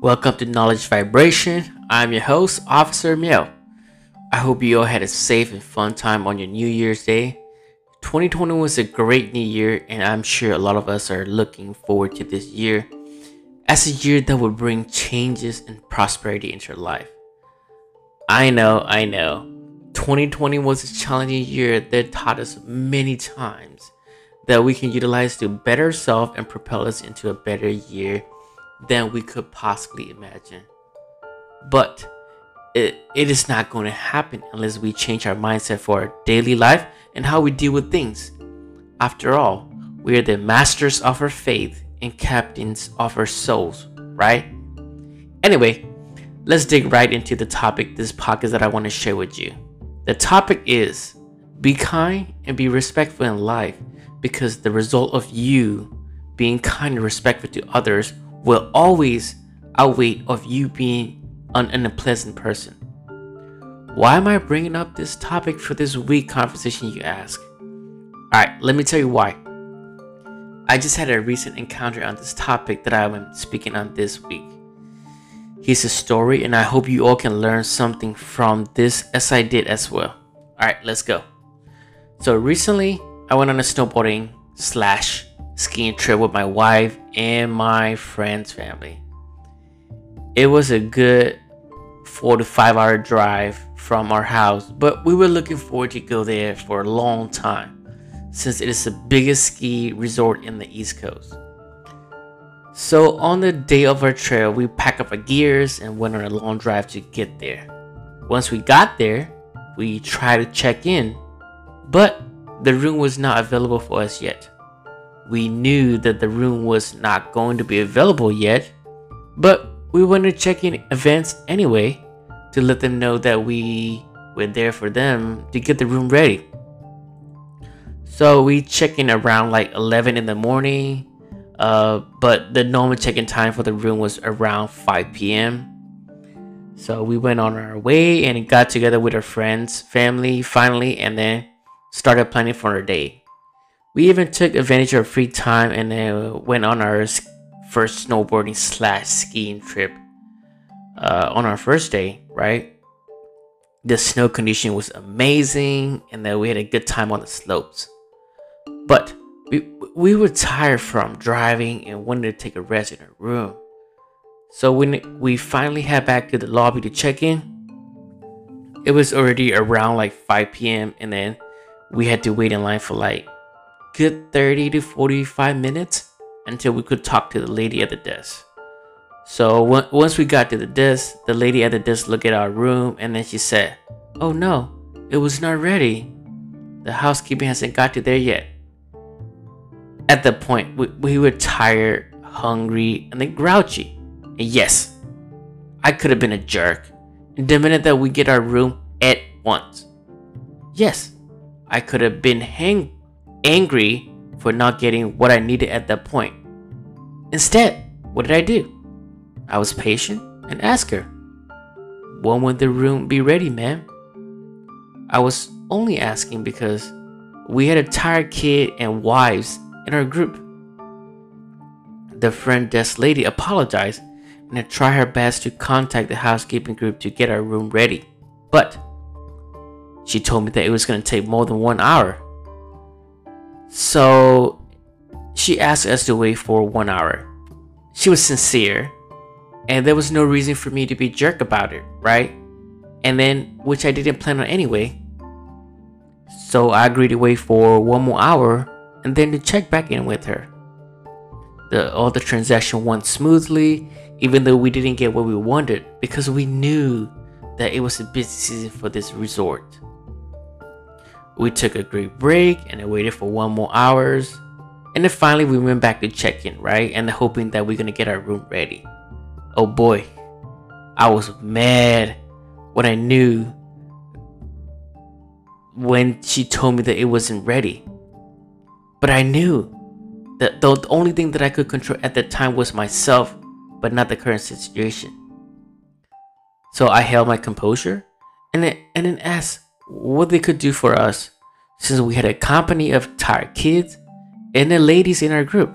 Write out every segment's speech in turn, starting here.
Welcome to Knowledge Vibration. I'm your host, Officer Miel. I hope you all had a safe and fun time on your New Year's Day. 2020 was a great new year, and I'm sure a lot of us are looking forward to this year as a year that will bring changes and prosperity into your life. I know, I know. 2020 was a challenging year that taught us many times that we can utilize to better ourselves and propel us into a better year than we could possibly imagine. But it, it is not going to happen unless we change our mindset for our daily life and how we deal with things. After all, we are the masters of our faith and captains of our souls, right? Anyway, let's dig right into the topic this podcast that I want to share with you. The topic is be kind and be respectful in life because the result of you being kind and respectful to others will always outweigh of you being an unpleasant person. Why am I bringing up this topic for this week conversation, you ask? Alright, let me tell you why. I just had a recent encounter on this topic that I'm speaking on this week. Here's a story, and I hope you all can learn something from this as I did as well. Alright, let's go. So, recently I went on a snowboarding slash skiing trip with my wife and my friend's family. It was a good four to five hour drive from our house, but we were looking forward to go there for a long time since it is the biggest ski resort in the East Coast. So on the day of our trip, we packed up our gears and went on a long drive to get there. Once we got there, we tried to check in, but the room was not available for us yet. We knew that the room was not going to be available yet, but we wanted to check in advance anyway to let them know that we were there for them to get the room ready. So we checked in around like 11 in the morning, uh, but the normal check-in time for the room was around 5 p.m. So we went on our way and got together with our friends, family, finally, and then started planning for our day. We even took advantage of free time and then went on our first snowboarding slash skiing trip. Uh, on our first day, right? The snow condition was amazing, and then we had a good time on the slopes. But we we were tired from driving and wanted to take a rest in our room. So when we finally head back to the lobby to check in, it was already around like 5 p.m. and then we had to wait in line for like good 30 to 45 minutes until we could talk to the lady at the desk. So once we got to the desk, the lady at the desk looked at our room and then she said, "Oh no, it was not ready. The housekeeping hasn't got to there yet." At that point, we, we were tired, hungry, and then grouchy. And yes, I could have been a jerk and demanded that we get our room at once. Yes, I could have been hang- angry for not getting what I needed at that point. Instead, what did I do? I was patient and asked her, When would the room be ready, ma'am? I was only asking because we had a tired kid and wives in our group. The front desk lady apologized and tried her best to contact the housekeeping group to get our room ready. But she told me that it was going to take more than one hour. So she asked us to wait for one hour. She was sincere, and there was no reason for me to be jerk about it, right? And then, which I didn't plan on anyway. So I agreed to wait for one more hour and then to check back in with her. The all the transaction went smoothly, even though we didn't get what we wanted because we knew that it was a busy season for this resort. We took a great break and I waited for one more hours. And then finally we went back to check in, right? And hoping that we're gonna get our room ready. Oh boy, I was mad when I knew when she told me that it wasn't ready. But I knew that the only thing that I could control at that time was myself, but not the current situation. So I held my composure and then, and then asked what they could do for us since we had a company of tired kids and the ladies in our group.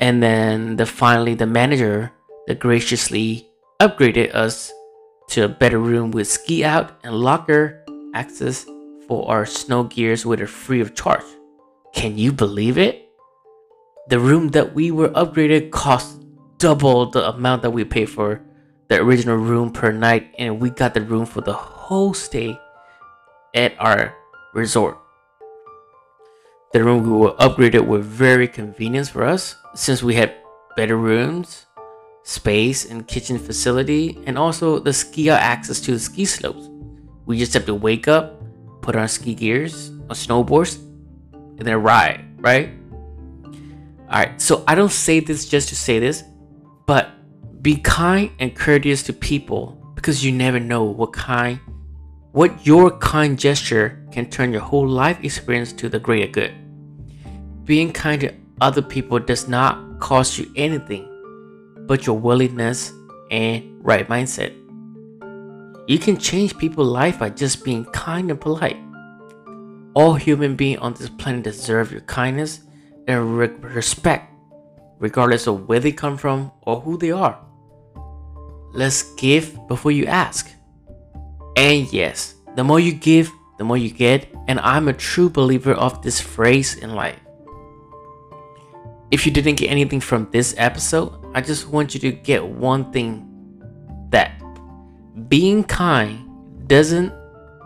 And then the finally the manager that graciously upgraded us to a better room with ski out and locker access for our snow gears with a free of charge. Can you believe it? The room that we were upgraded cost double the amount that we paid for the original room per night, and we got the room for the whole stay at our resort. The room we were upgraded were very convenient for us since we had better rooms, space, and kitchen facility, and also the ski uh, access to the ski slopes. We just have to wake up, put on ski gears, on snowboards, and then ride, right? Alright, so I don't say this just to say this, but be kind and courteous to people because you never know what kind what your kind gesture can turn your whole life experience to the greater good. Being kind to other people does not cost you anything but your willingness and right mindset. You can change people's life by just being kind and polite. All human beings on this planet deserve your kindness and respect, regardless of where they come from or who they are. Let's give before you ask. And yes, the more you give, the more you get, and I'm a true believer of this phrase in life. If you didn't get anything from this episode, I just want you to get one thing that being kind doesn't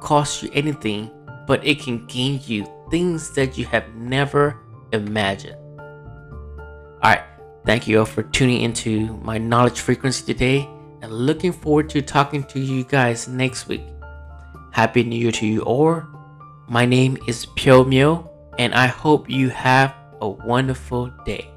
cost you anything, but it can gain you things that you have never imagined. Alright, thank you all for tuning into my knowledge frequency today and looking forward to talking to you guys next week. Happy New Year to you all. My name is Pyo Myo, and I hope you have a wonderful day.